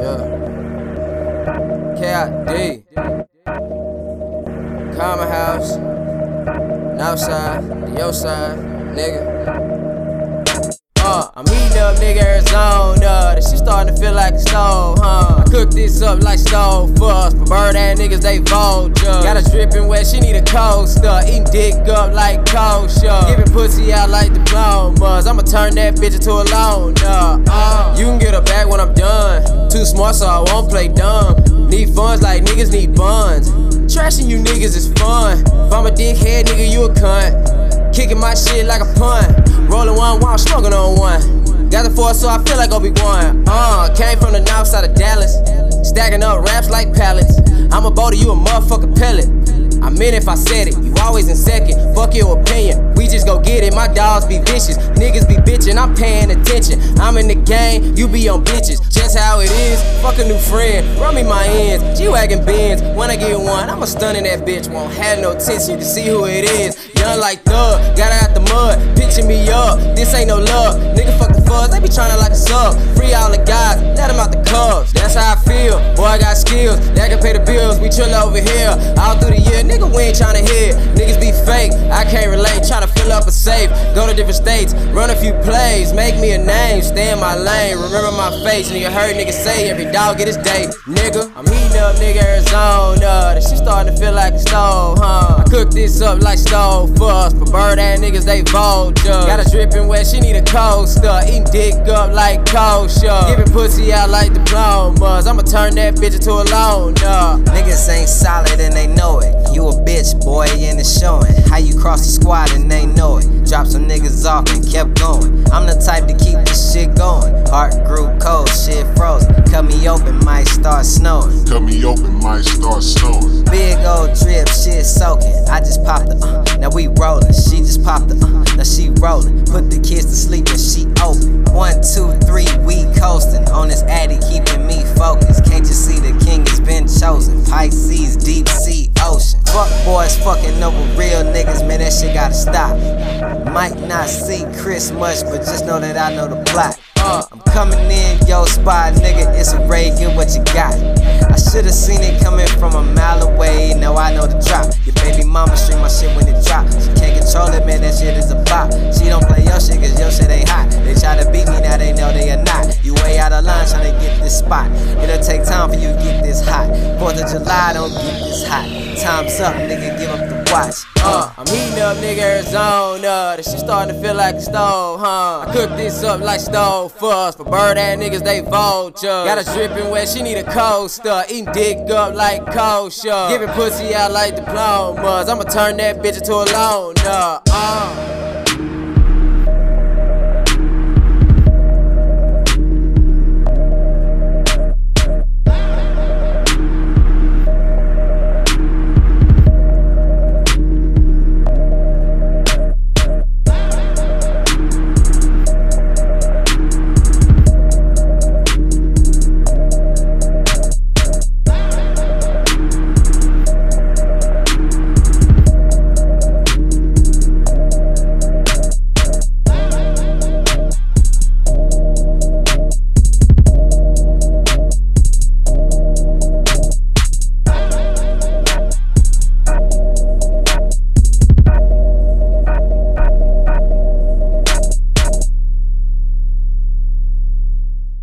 Yeah. KID. CommaHouse. North side, the yo side, nigga. Uh, I'm eating up nigga Arizona. Starting to feel like a stove, huh? I cook this up like Stouffer's. Bird ass niggas, they vulture. Got a dripping wet, she need a coaster. Eating dick up like kosher. Giving pussy out like diplomas. I'ma turn that bitch into a loner. Uh, you can get her back when I'm done. Too smart, so I won't play dumb. Need funds like niggas need buns. Trashing you niggas is fun. If I'm a dickhead, nigga, you a cunt. Kicking my shit like a punt. Rolling one while I'm smoking on one. Got the force, so I feel like Obi-Wan. Uh, came from the north side of Dallas. Stacking up raps like pallets. I'm a boulder, you a motherfucking pellet. I meant if I said it, you always in second. Fuck your opinion, we just go get it. My dogs be vicious, niggas be bitchin', I'm paying attention. I'm in the game, you be on bitches. Just how it is, fuck a new friend, run me my ends. G wagon Benz, when I get one, I'ma stun in that bitch. Won't have no tits, you can see who it is. Young like Thug, got out the mud, pitching me up. This ain't no love, nigga fuck the they be tryna like a sub. Free all the guys, let them out the cubs. That's how I feel, boy, I got skills, that can pay the bills. We chill over here, all through the year, nigga, we ain't tryna hear. Niggas be fake, I can't relate, tryna fill up a safe. Go to different states, run a few plays, make me a name, stay in my lane. Remember my face, nigga, heard niggas say every dog get his day. Nigga, I'm heating up, nigga, Arizona. The shit starting to feel like a stove, huh? Cook this up like Stouffer's. For bird ass niggas, they vulture. Got a dripping wet, she need a coaster. Eating dick up like kosher. Giving pussy out like diplomas. I'ma turn that bitch into a loner. Niggas ain't solid and they know it. You a bitch, boy, and it's showing. How you cross the squad and they know it. Drop some niggas off and kept going. I'm the type to keep this shit going. Heart grew cold, shit frozen. Cut me open, might start snowing. Cut me open, might start snowing. Big old drip, shit soaking. I just popped the uh, now we rollin'. She just popped the uh, now she rollin'. Put the kids to sleep and she open. One, two, three, we coastin'. On this addy, keeping me focused. Can't you see the king has been chosen? Pisces, deep sea, ocean. Fuck boys fucking over real niggas, man, that shit gotta stop. Might not see Chris much, but just know that I know the plot. I'm coming in your spot, nigga. It's a raid, get what you got. I should've seen it coming from a mile away. Now I know the drop. Your baby mama stream my shit when it drop. She can't control it, man. That shit is a bop. She don't play your shit, cause your shit ain't hot. They try to beat me, now they know they are not. You way out of line trying to get this spot. It'll take time for you to get this hot. 4th of July, don't get this hot. Time's up, nigga. Give up the watch. Uh, I'm heating up, nigga, Arizona. The shit starting to feel like a stove, huh? I cook this up like Stouffer's. For bird ass niggas, they vulture. Got a dripping wet, she need a coaster. Eating dick up like kosher. Giving pussy out like diplomas. I'ma turn that bitch into a loner. Uh.